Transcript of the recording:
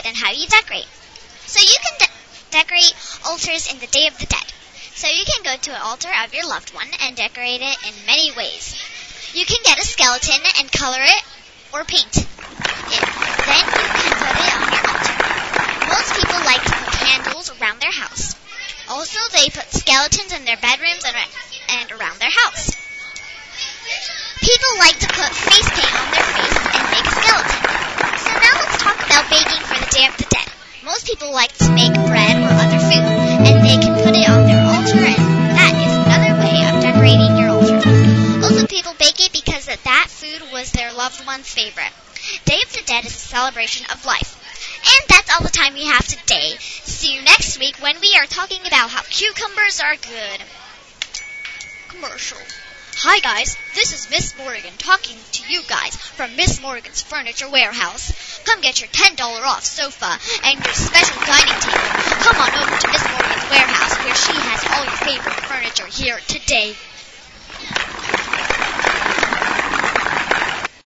Dead and how you decorate. So you can de- decorate altars in the Day of the Dead. So you can go to an altar of your loved one and decorate it in many ways. You can get a skeleton and color it or paint it. Then you can put it on your altar. Most people like to put candles around their house. Also, they put skeletons in their bedrooms and, and around their house. People like to put face paint on their face and make a skeleton. So now let's talk about baking for the Day of the Dead. Most people like to make bread or other food, and they can put it on their altar, and that is another way of decorating your altar. Also, people bake it because that food was their loved one's favorite. Day of the Dead is a celebration of life. And that's all the time we have today. See you next week when we are talking about how cucumbers are good. Commercial. Hi guys, this is Miss Morgan talking to you guys from Miss Morgan's Furniture Warehouse. Come get your $10 off sofa and your special dining table. Come on over to Miss Morgan's Warehouse where she has all your favorite furniture here today.